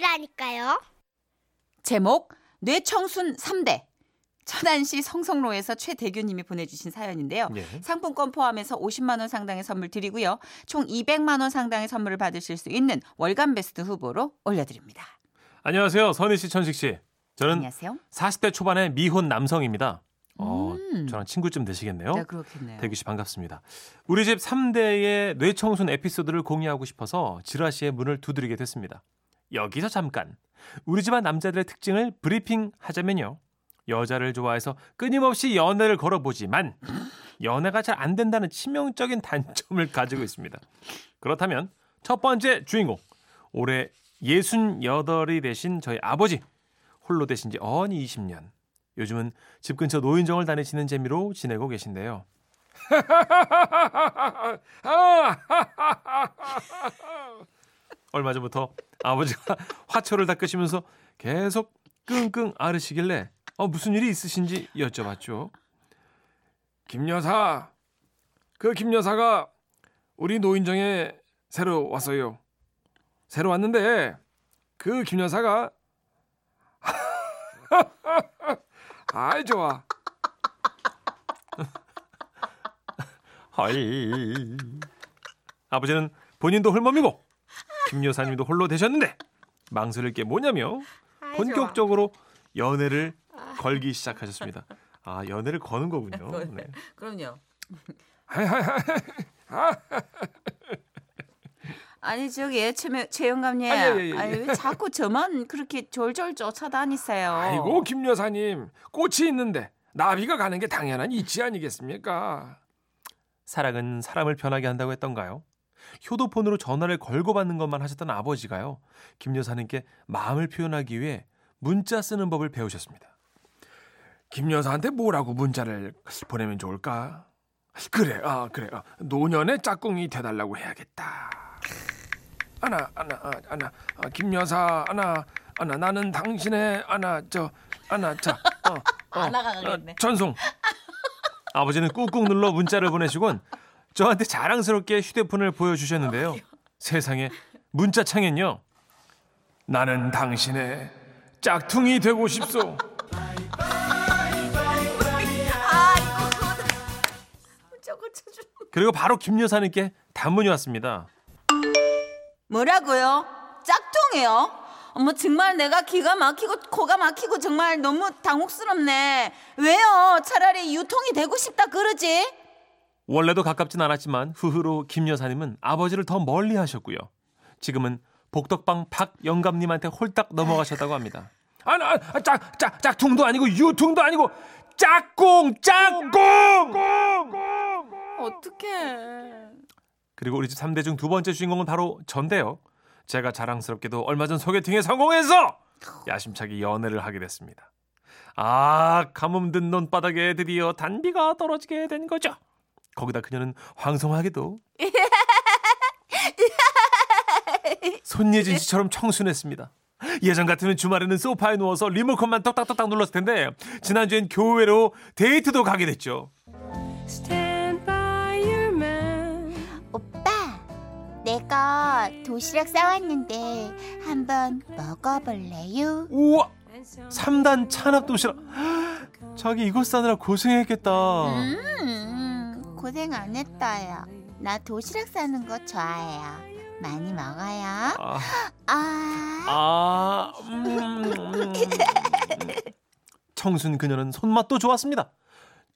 아버지라니까요. 제목 뇌청순 3대 천안시 성성로에서 최대규님이 보내주신 사연인데요. 예. 상품권 포함해서 50만 원 상당의 선물 드리고요. 총 200만 원 상당의 선물을 받으실 수 있는 월간 베스트 후보로 올려드립니다. 안녕하세요. 선희 씨, 천식 씨. 저는 안녕하세요. 40대 초반의 미혼 남성입니다. 어, 음. 저랑 친구쯤 되시겠네요. 네, 그렇겠네요. 대규 씨 반갑습니다. 우리 집 3대의 뇌청순 에피소드를 공유하고 싶어서 지라시의 문을 두드리게 됐습니다. 여기서 잠깐 우리 집안 남자들의 특징을 브리핑 하자면요. 여자를 좋아해서 끊임없이 연애를 걸어보지만 연애가 잘 안 된다는 치명적인 단점을 가지고 있습니다. 그렇다면 첫 번째 주인공 올해 68이 되신 저희 아버지 홀로 되신 지 어언이 20년 요즘은 집 근처 노인정을 다니시는 재미로 지내고 계신데요. 얼마 전부터 아버지가 화초를 닦으시면서 계속 끙끙 앓으시길래 어, 무슨 일이 있으신지 여쭤봤죠. 김 여사, 그 김 여사가 우리 노인정에 새로 왔어요. 새로 왔는데 그 김 여사가 아이 좋아. 헐. 아버지는 본인도 홀몸이고 김 여사님도 홀로 되셨는데 망설일 게 뭐냐며 본격적으로 연애를 걸기 시작하셨습니다. 아 연애를 거는 거군요. 네. 그럼요. 하이하이하이. 아니 저기 최, 최영감님, 아, 예, 예, 예. 아니 왜 자꾸 저만 그렇게 졸졸 쫓아다니세요? 아이고 김 여사님 꽃이 있는데 나비가 가는 게 당연한 이치 아니겠습니까? 사랑은 사람을 변하게 한다고 했던가요? 효도폰으로 전화를 걸고 받는 것만 하셨던 아버지가요. 김 여사님께 마음을 표현하기 위해 문자 쓰는 법을 배우셨습니다. 김 여사한테 뭐라고 문자를 보내면 좋을까? 그래, 아 그래, 아, 노년의 짝꿍이 돼달라고 해야겠다. 아나, 아나, 아, 아나, 아, 김 여사, 아나, 아나, 나는 당신의 아나, 저, 아나, 자, 어, 어, 아나가 가겠네. 어, 전송. 아버지는 꾹꾹 눌러 문자를 보내시곤 저한테 자랑스럽게 휴대폰을 보여주셨는데요. 세상에 문자 창엔요. 나는 당신의 짝퉁이 되고 싶소. 그리고 바로 김 여사님께 단문이 왔습니다. 뭐라고요? 짝퉁이요? 어머 정말 내가 기가 막히고 코가 막히고 정말 너무 당혹스럽네. 왜요? 차라리 유통이 되고 싶다 그러지? 원래도 가깝진 않았지만 후후로 김 여사님은 아버지를 더 멀리 하셨고요. 지금은 복덕방 박 영감님한테 홀딱 넘어가셨다고 합니다. 아, 나, 아, 짝, 짝, 짝퉁도 아니고 유퉁도 아니고 짝꿍, 짝꿍! 어떡해. 그리고 우리 집 3대 중 두 번째 주인공은 바로 전데요. 제가 자랑스럽게도 얼마 전 소개팅에 성공해서 야심차게 연애를 하게 됐습니다. 아, 가뭄 든 논바닥에 드디어 단비가 떨어지게 된 거죠. 거기다 그녀는 황송하게도 손예진 씨처럼 청순했습니다. 예전 같으면 주말에는 소파에 누워서 리모컨만 떡딱떡딱 눌렀을 텐데 지난주엔 교회로 데이트도 가게 됐죠. 오빠, 내가 도시락 싸왔는데 한번 먹어볼래요? 우와! 3단 찬압 도시락. 자기 이거 싸느라 고생했겠다. 음, 고생 안 했어요. 나 도시락 싸는 거 좋아해요. 많이 먹어요. 아, 아, 아, 음. 청순 그녀는 손맛도 좋았습니다.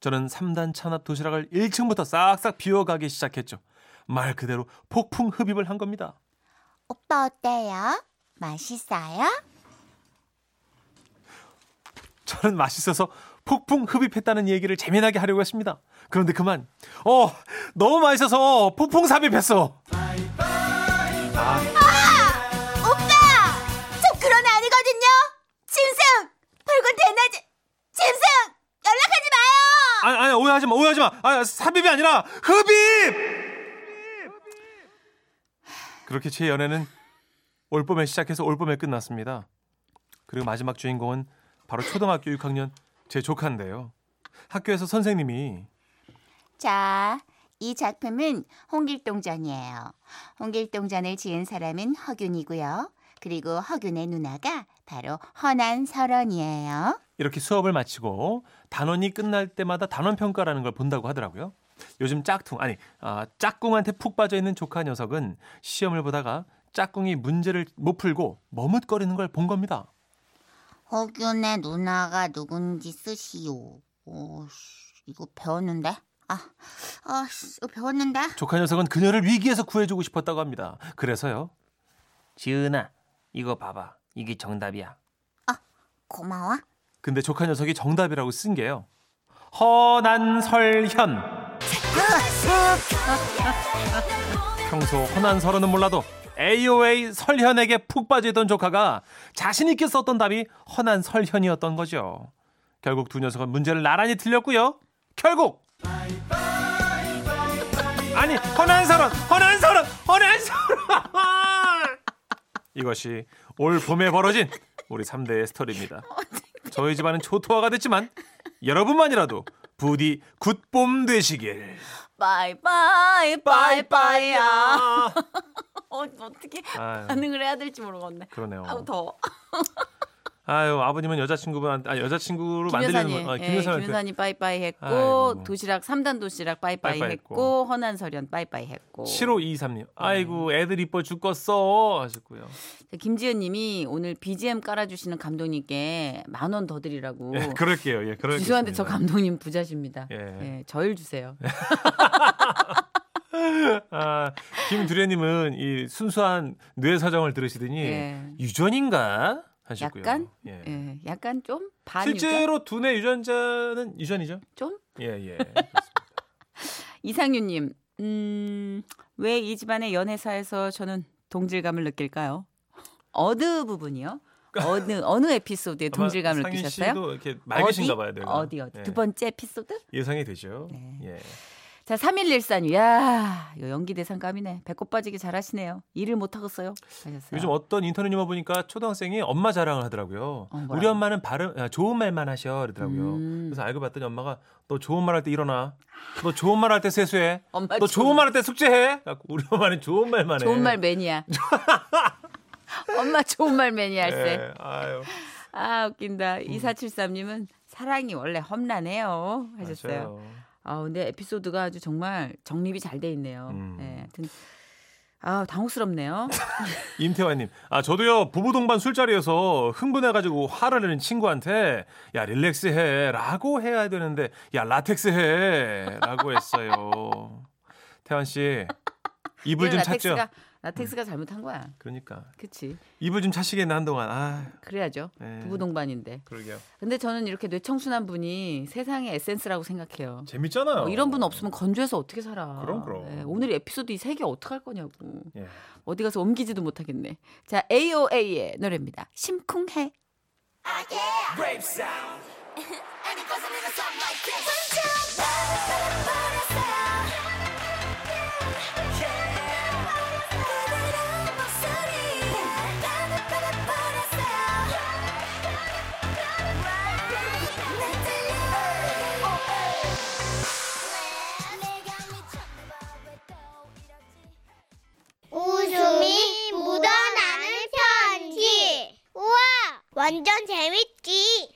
저는 3단 찬압 도시락을 1층부터 싹싹 비워가기 시작했죠. 말 그대로 폭풍 흡입을 한 겁니다. 오빠 어때요? 맛있어요? 저는 맛있어서 폭풍 흡입했다는 얘기를 재미나게 하려고 했습니다. 그런데 그만. 어, 너무 맛있어서 폭풍 삽입했어. 오빠! 저 그런 애 아니거든요? 짐승! 붉은 대낮에 짐승! 연락하지 마요! 아니, 아니, 오해하지 마, 오해하지 마. 아, 삽입이 아니라 흡입! 그렇게 제 연애는 올 봄에 시작해서 올 봄에 끝났습니다. 그리고 마지막 주인공은 바로 초등학교 6학년 제 조카인데요. 학교에서 선생님이 자, 이 작품은 홍길동전이에요. 홍길동전을 지은 사람은 허균이고요. 그리고 허균의 누나가 바로 허난설원이에요. 이렇게 수업을 마치고 단원이 끝날 때마다 단원 평가라는 걸 본다고 하더라고요. 요즘 짝퉁 아니 아, 짝꿍한테 푹 빠져 있는 조카 녀석은 시험을 보다가 짝꿍이 문제를 못 풀고 머뭇거리는 걸 본 겁니다. 허균의 누나가 누군지 쓰시오. 오, 씨, 이거 배웠는데? 아, 아, 씨, 이거 배웠는데? 조카 녀석은 그녀를 위기에서 구해주고 싶었다고 합니다. 그래서요. 지은아, 이거 봐봐. 이게 정답이야. 고마워. 근데 조카 녀석이 정답이라고 쓴 게요. 허난설현. 평소 허난설현은 몰라도 AOA 설현에게 푹 빠져있던 조카가 자신 있게 썼던 답이 허난설현이었던 거죠. 결국 두 녀석은 문제를 나란히 틀렸고요. 결국 아니 허난설현, 허난설현, 허난설현. 이것이 올 봄에 벌어진 우리 3대의 스토리입니다. 저희 집안은 초토화가 됐지만 여러분만이라도 부디 good봄 되시길. 빠이빠이 빠이빠이야. 어, 어떻게 아유, 반응을 해야 될지 모르겠네. 그러네요. 아우 더워. 아유 아버님은 여자친구분 아 여자친구로 만들려는 김여사님, 분- 아, 예, 김여사한테 김여사님 빠이빠이 했고 아이고. 도시락 3단 도시락 빠이빠이, 빠이빠이 했고, 했고. 허난설현 빠이빠이 했고 7523님. 아이고 애들 이뻐 죽겠어 하셨고요. 자, 김지은님이 오늘 BGM 깔아주시는 감독님께 만 원 더 드리라고 예, 그럴게요. 예, 그럴 죄송한데 저 감독님 부자십니다. 예. 예, 저일 주세요. 아, 김두래님은 이 순수한 뇌 사정을 들으시더니 예. 유전인가 하셨고요. 약간 예. 예, 약간 좀 반유전 실제로 두뇌 유전자는 유전이죠? 좀 예, 예. 이상윤님, 음, 왜 이 집안의 연애사에서 저는 동질감을 느낄까요? 어느 부분이요? 어느 어느 에피소드에 동질감을 느끼셨어요? 씨도 이렇게 맑으신가 봐요. 뇌가. 어디 어디 예. 두 번째 에피소드? 예상이 되죠. 네. 예. 자, 3114님. 야, 이거 연기 대상감이네. 배꼽 빠지게 잘하시네요. 일을 못 하겠어요. 하셨어요. 요즘 어떤 인터넷 유머 보니까 초등학생이 엄마 자랑을 하더라고요. 어? 우리 엄마는 발음 아, 좋은 말만 하셔 그러더라고요. 음. 그래서 알고 봤더니 엄마가 너 좋은 말 할 때 일어나. 너 좋은 말 할 때 세수해. 엄마 너 좋은 말 할 때 숙제해. 우리 엄마는 좋은 말만 해. 좋은 말 매니아. 엄마 좋은 말 매니아일세. 예, 아유. 아, 웃긴다. 2473님은 사랑이 원래 험난해요. 하셨어요. 맞아요. 아, 근데 에피소드가 아주 정말 정립이 잘 돼 있네요. 음. 예, 하여튼 아, 당혹스럽네요. 임태환님, 아 저도요 부부 동반 술자리에서 흥분해가지고 화를 내는 친구한테 야 relax해라고 해야 되는데 야 라텍스 해라고 했어요. 태환 씨 입을 좀 찾죠. 라텍스가 라텍스가 잘못한 거야. 그러니까 그치 입을 좀 차시겠네 한동안. 아 그래야죠. 네. 부부 동반인데. 그러게요. 근데 저는 이렇게 뇌청순한 분이 세상의 에센스라고 생각해요. 재밌잖아요. 어, 이런 분 없으면 건조해서 어떻게 살아? 그럼, 그럼. 예, 오늘 에피소드 이 세 개 어떡할 거냐고. 예. 어디 가서 옮기지도 못하겠네. 자, AOA의 노래입니다. 심쿵해. 웃음 완전 재밌지.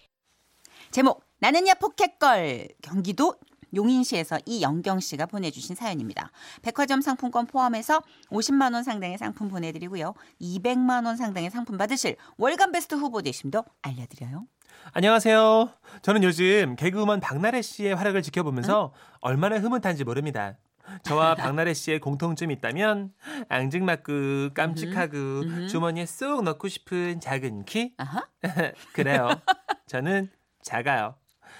제목 나는야 포켓걸 경기도 용인시에서 이영경 씨가 보내주신 사연입니다. 백화점 상품권 포함해서 50만 원 상당의 상품 보내드리고요. 200만 원 상당의 상품 받으실 월간 베스트 후보 되심도 알려드려요. 안녕하세요. 저는 요즘 개그우먼 박나래 씨의 활약을 지켜보면서 얼마나 흐뭇한지 모릅니다. 저와 박나래 씨의 공통점이 있다면 앙증맞고 깜찍하고 주머니에 쏙 넣고 싶은 작은 키? 그래요. 저는 작아요.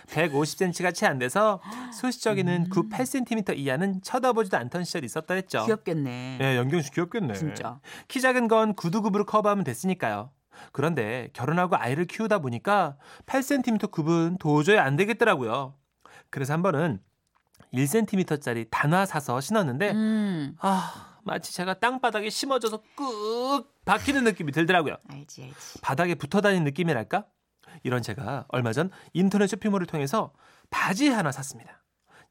150cm가 채 안 돼서 소시적에는 9, 8cm 이하는 쳐다보지도 않던 시절이 있었다 했죠. 귀엽겠네. 네, 연경 씨 귀엽겠네. 진짜. 키 작은 건 구두굽으로 커버하면 됐으니까요. 그런데 결혼하고 아이를 키우다 보니까 8cm 굽은 도저히 안 되겠더라고요. 그래서 한 번은 1cm짜리 단화 사서 신었는데 음, 아 마치 제가 땅바닥에 심어져서 꾹 박히는 느낌이 들더라고요. 알지 알지. 바닥에 붙어 다니는 느낌이랄까? 이런 제가 얼마 전 인터넷 쇼핑몰을 통해서 바지 하나 샀습니다.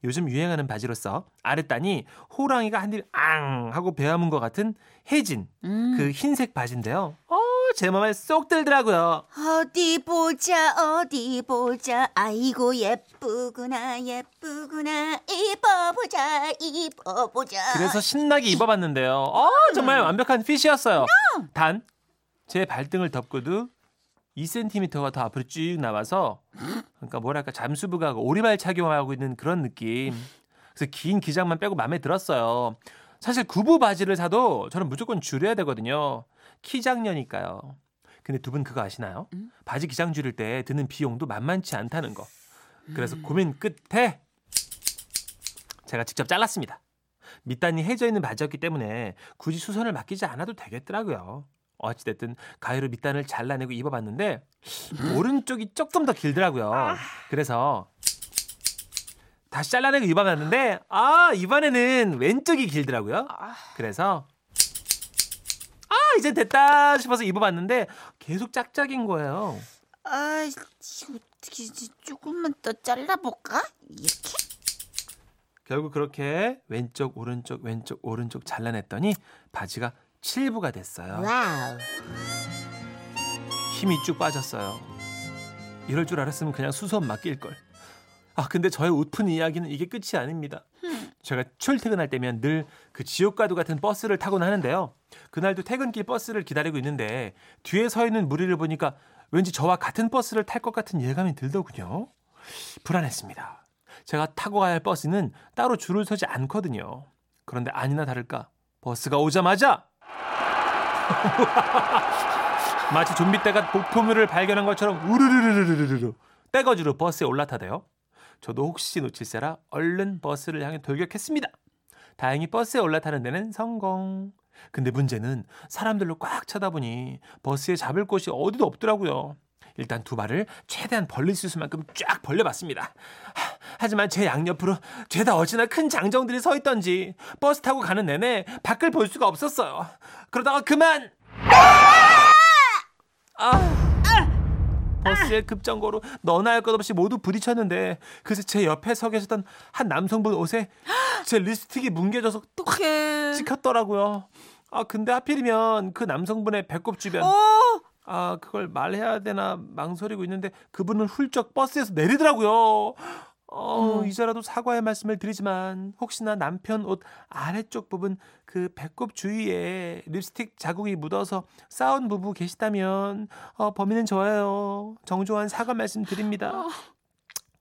요즘 유행하는 바지로서 아랫단이 호랑이가 한입앙 하고 베어문 것 같은 혜진 음, 그 흰색 바지인데요. 어 제 맘에 쏙 들더라고요. 어디 보자 어디 보자 아이고 예쁘구나 예쁘구나 입어보자 입어보자 그래서 신나게 입어봤는데요. 어, 정말 완벽한 핏이었어요. 단, 제 발등을 덮고도 2cm가 더 앞으로 쭉 나와서, 그러니까 뭐랄까, 잠수부가 오리발 착용하고 있는 그런 느낌. 그래서 긴 기장만 빼고 마음에 들었어요. 사실 구부 바지를 사도 저는 무조건 줄여야 되거든요. 키 작년이니까요. 근데 두 분 그거 아시나요? 바지 기장 줄일 때 드는 비용도 만만치 않다는 거. 그래서 고민 끝에 제가 직접 잘랐습니다. 밑단이 해져 있는 바지였기 때문에 굳이 수선을 맡기지 않아도 되겠더라고요. 어찌됐든 가위로 밑단을 잘라내고 입어봤는데 오른쪽이 조금 더 길더라고요. 그래서 다시 잘라내고 입어봤는데 아 이번에는 왼쪽이 길더라고요. 그래서 아 이제 됐다 싶어서 입어봤는데 계속 짝짝인 거예요. 아, 이거 어떻게 이제 조금만 더 잘라볼까? 이렇게? 결국 그렇게 왼쪽 오른쪽 왼쪽 오른쪽 잘라냈더니 바지가 7부가 됐어요. 와우. 힘이 쭉 빠졌어요. 이럴 줄 알았으면 그냥 수선 맡길 걸. 아 근데 저의 웃픈 이야기는 이게 끝이 아닙니다. 제가 출퇴근할 때면 늘 그 지옥과도 같은 버스를 타곤 하는데요. 그날도 퇴근길 버스를 기다리고 있는데 뒤에 서 있는 무리를 보니까 왠지 저와 같은 버스를 탈 것 같은 예감이 들더군요. 불안했습니다. 제가 타고 가야 할 버스는 따로 줄을 서지 않거든요. 그런데 아니나 다를까 버스가 오자마자 마치 좀비 떼가 목표물을 발견한 것처럼 우르르르르르르 떼거지로 버스에 올라타대요. 저도 혹시 놓칠세라 얼른 버스를 향해 돌격했습니다. 다행히 버스에 올라타는 데는 성공. 근데 문제는 사람들로 꽉 차다 보니 버스에 잡을 곳이 어디도 없더라고요. 일단 두 발을 최대한 벌릴 수 있을 만큼 쫙 벌려봤습니다. 하, 하지만 제 양옆으로 죄다 어찌나 큰 장정들이 서 있던지 버스 타고 가는 내내 밖을 볼 수가 없었어요. 그러다가 그만! 아! 버스의 급정거로 너나 할 것 없이 모두 부딪혔는데 그새 제 옆에 서 계셨던 한 남성분 옷에 제 립스틱이 뭉개져서 어떡해 찍혔더라고요. 아 근데 하필이면 그 남성분의 배꼽 주변 어 아 그걸 말해야 되나 망설이고 있는데 그분은 훌쩍 버스에서 내리더라고요. 어, 이제라도 사과의 말씀을 드리지만 혹시나 남편 옷 아래쪽 부분 그 배꼽 주위에 립스틱 자국이 묻어서 싸운 부부 계시다면 어, 범인은 저예요. 정중한 사과 말씀 드립니다.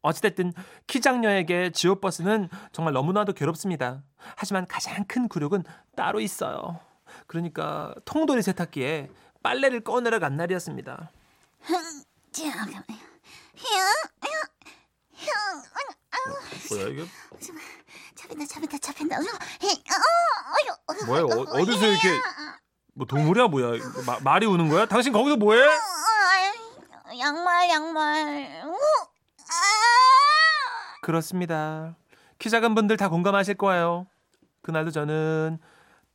어찌됐든 키장녀에게 지옥버스는 정말 너무나도 괴롭습니다. 하지만 가장 큰 굴욕은 따로 있어요. 그러니까 통돌이 세탁기에 빨래를 꺼내러 간 날이었습니다. 뭐야 이게? 잡힌다, 잡힌다, 잡힌다. 어휴, 어휴, 어휴, 뭐야 어, 어디서 이렇게 뭐 동물이야 뭐야 마, 말이 우는 거야? 당신 거기서 뭐해? 양말, 양말. 우, 아! 그렇습니다. 키 작은 분들 다 공감하실 거예요. 그날도 저는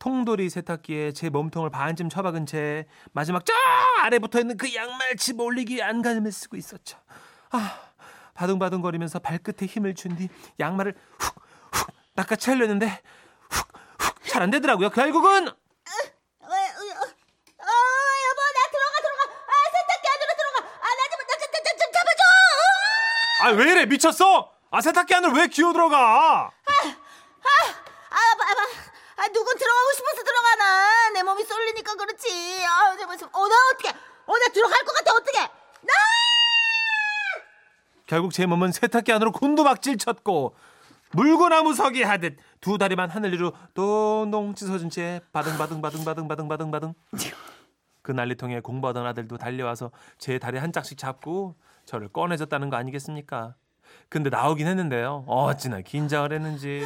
통돌이 세탁기에 제 몸통을 반쯤 쳐박은 채 마지막 저 아래 붙어 있는 그 양말 집 올리기 안간힘을 쓰고 있었죠. 아, 바둥바둥거리면서 발끝에 힘을 준 뒤 양말을 훅훅 낚아채려는데 훅훅 잘 안 되더라고요. 결국은 왜, 여보, 나 들어가, 들어가. 아, 세탁기 안으로 들어가. 아, 나 좀, 나, 좀, 나, 좀, 좀 잡아줘. 아왜 이래 미쳤어? 아 세탁기 안으로 왜 기어 들어가? 아, 봐봐. 아, 누군 들어가고 싶어서 들어가나. 내 몸이 쏠리니까 그렇지. 아, 제발 좀. 어, 나 어떻게? 어, 나 들어갈 것 같아. 어떻게? 나! 결국 제 몸은 세탁기 안으로 곤두박질 쳤고 물고나무 서기 하듯 두 다리만 하늘 위로 동동 찢어진 채 바등바등바등바등바등바등바등 그 난리통에 공부하던 아들도 달려와서 제 다리 한 짝씩 잡고 저를 꺼내줬다는 거 아니겠습니까? 근데 나오긴 했는데요. 어찌나 긴장을 했는지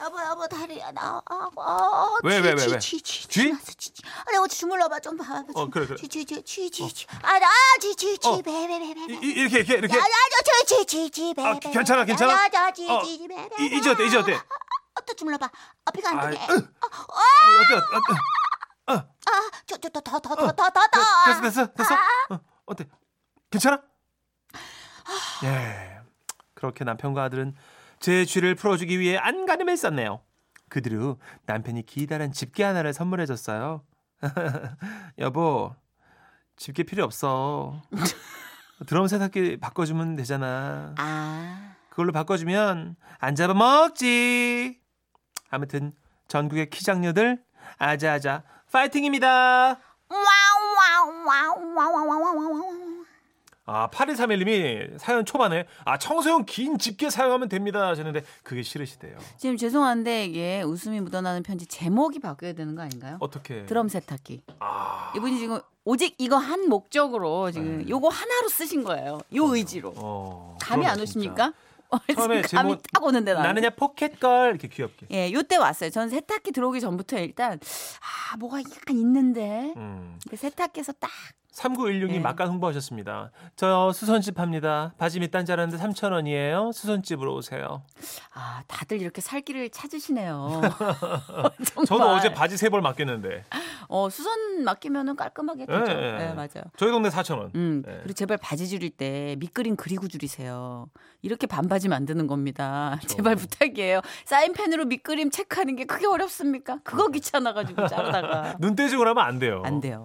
여보, 여보, 다리야. 나, 아, 아, 왜, 왜, 왜, 왜? 쥐, 쥐, 쥐. 아, 내가 어디 주물러 봐. 좀 봐봐. 어, 그래, 그래. 쥐, 쥐, 쥐, 쥐, 쥐, 쥐. 아, 나, 쥐, 쥐, 쥐, 어. 배, 배, 배, 배. 이, 이- 이렇게 이렇게 이렇게 야, 야, 저, 쥐, 쥐, 쥐, 배, 아, 배, 괜찮아, 배. 괜찮아? 쥐, 어, 쥐, 배, 배. 이- 이제 어때, 이제 어때? 어, 또 주물러봐. 어, 피가 안 되네. 으. 어때 어때 아, 저, 저, 더, 더, 더, 더, 더, 더, 더. 됐어 됐어 됐어 어, 어때 괜찮아? 예 그렇게 남편과 아들은 제 쥐를 풀어주기 위해 안간힘을 썼네요. 그들 후 남편이 기다란 집게 하나를 선물해줬어요. 여보, 집게 필요 없어. 드럼 세탁기 바꿔주면 되잖아. 아. 그걸로 바꿔주면 안 잡아먹지. 아무튼 전국의 키작녀들 아자아자 파이팅입니다. 와우 와우 와우 와우 와우 와우 와우 아 8131님이 사연 초반에 아 청소용 긴 집게 사용하면 됩니다 하셨는데 그게 싫으시대요. 지금 죄송한데 이게 웃음이 묻어나는 편지 제목이 바뀌어야 되는 거 아닌가요? 어떻게? 드럼 세탁기. 아, 이분이 지금 오직 이거 한 목적으로 지금 네. 요거 하나로 쓰신 거예요. 요 의지로. 어, 감이 안 오십니까? 어, 처음에 감이 딱 오는데 진짜. 나는. 나는야 pocket girl 이렇게 귀엽게. 예, 요때 왔어요. 저는 세탁기 들어오기 전부터 일단 아 뭐가 약간 있는데 음. 그 세탁기에서 딱 3916님 네. 막간 홍보하셨습니다. 저 수선집 합니다. 바지 밑단 자르는데 3,000원이에요. 수선집으로 오세요. 아, 다들 이렇게 살 길을 찾으시네요. 정말. 어제 바지 세 벌 맡겼는데. 어, 수선 맡기면은 깔끔하게 되죠. 예, 네, 예. 맞아요. 저희 동네 4,000원. 음, 네. 그리고 제발 바지 줄일 때 밑그림 그리고 줄이세요. 이렇게 반바지 만드는 겁니다. 제발 부탁이에요. 사인펜으로 밑그림 체크하는 게 그게 어렵습니까? 그거 귀찮아 가지고 자르다가. 눈대중을 하면 안 돼요. 안 돼요.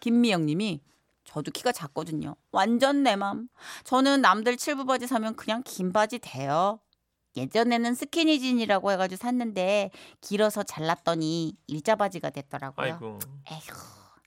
예. 김미영 님이 저도 키가 작거든요. 완전 내 맘. 저는 남들 칠부 바지 사면 그냥 긴 바지 돼요. 예전에는 스키니진이라고 해가지고 샀는데 길어서 잘랐더니 일자 바지가 됐더라고요. 아이고. 에휴.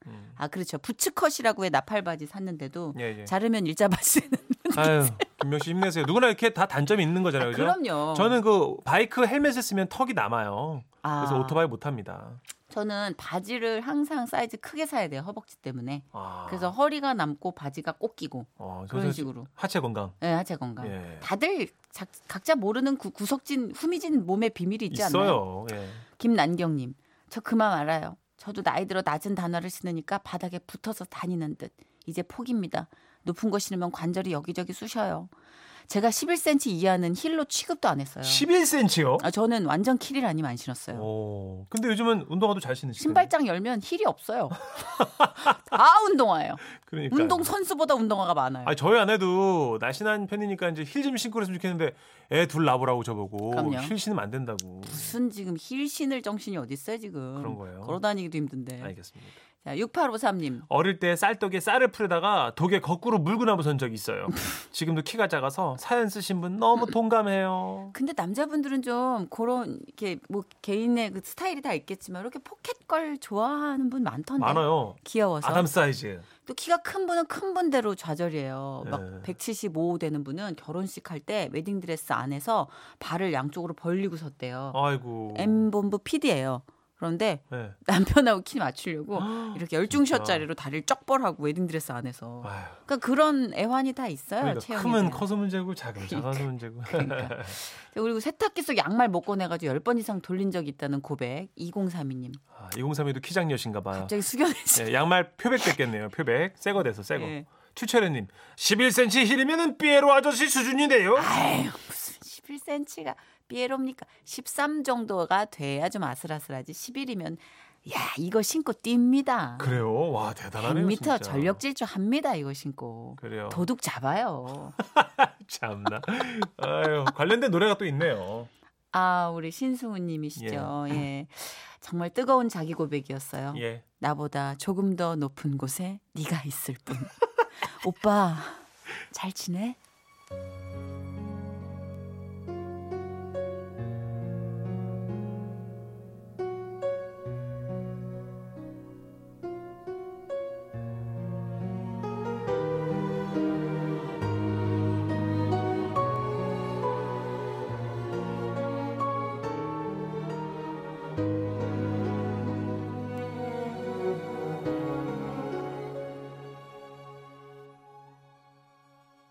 음. 아 그렇죠. 부츠컷이라고 해 나팔 바지 샀는데도 예, 예. 자르면 일자 바지 되는. 아유, 김명 씨 힘내세요. 누구나 이렇게 다 단점이 있는 거잖아요. 그죠? 그럼요. 저는 그 바이크 헬멧을 쓰면 턱이 남아요. 그래서 아, 오토바이 못 합니다. 저는 바지를 항상 사이즈 크게 사야 돼요. 허벅지 때문에. 아. 그래서 허리가 남고 바지가 꼭 끼고 어, 그런 식으로. 하체 건강. 네, 하체 건강. 예. 다들 작- 각자 모르는 구, 구석진 후미진 몸의 비밀이 있지 않나요? 있어요. 예. 김난경님, 저 그만 알아요. 저도 나이 들어 낮은 단화를 신으니까 바닥에 붙어서 다니는 듯. 이제 포기입니다. 높은 거 신으면 관절이 여기저기 쑤셔요. 제가 11cm 이하는 힐로 취급도 안 했어요. 11cm요? 아, 저는 완전 킬힐 아니면 안 신었어요. 오. 근데 요즘은 운동화도 잘 신으시죠? 신발장 열면 힐이 없어요. 다 운동화예요. 그러니까. 운동 선수보다 운동화가 많아요. 아 저희 아내도 날씬한 편이니까 이제 힐 좀 신고 그랬으면 좋겠는데 애 둘 낳아보라고 저보고 그럼요. 힐 신으면 안 된다고. 무슨 지금 힐 신을 정신이 어디 있어요 지금? 그런 거예요. 걸어다니기도 힘든데. 알겠습니다. 자, 6853님. 어릴 때 쌀독에 쌀을 푸려다가 독에 거꾸로 물구나무선 적이 있어요. 지금도 키가 작아서 사연 쓰신 분 너무 동감해요. 근데 남자분들은 좀 그런 이렇게 뭐 개인의 그 스타일이 다 있겠지만 이렇게 pocket girl 좋아하는 분 많던데. 많아요. 귀여워서. 아담 사이즈. 또 키가 큰 분은 큰 분대로 좌절이에요. 막 네. 175 되는 분은 결혼식 할 때 웨딩 드레스 안에서 발을 양쪽으로 벌리고 섰대요. 아이고. M 본부 PD예요. 그런데 네. 남편하고 키 맞추려고 이렇게 열중쉬엇 진짜. 자리로 다리를 쩍 벌리고 웨딩드레스 안에서. 아유, 그러니까 그런 애환이 다 있어요. 그러니까 크면. 커서 문제고 작으면 작아서 문제고. 그러니까. 그리고 세탁기 속 양말 못 꺼내가지고 10번 이상 돌린 적이 있다는 고백. 2032님. 아, 2032도 키장녀신가 봐요. 갑자기 숙연해지. 예, 양말 표백 됐겠네요. 표백. 새거 돼서 새거. 예. 추철현님 11cm 힐이면은 삐에로 아저씨 수준인데요. 아유 무슨 11cm가 삐에로입니까? 13 정도가 돼야 좀 아슬아슬하지. 11이면 야 이거 신고 뜁니다. 그래요. 와 대단하네요. 100m 진짜. 전력 질주 합니다. 이거 신고. 그래요. 도둑 잡아요. 참나. 아유 관련된 노래가 또 있네요. 아 우리 신승우님이시죠. 예. 정말 뜨거운 자기 고백이었어요. 예. 나보다 조금 더 높은 곳에 네가 있을 뿐. 오빠 잘 지내?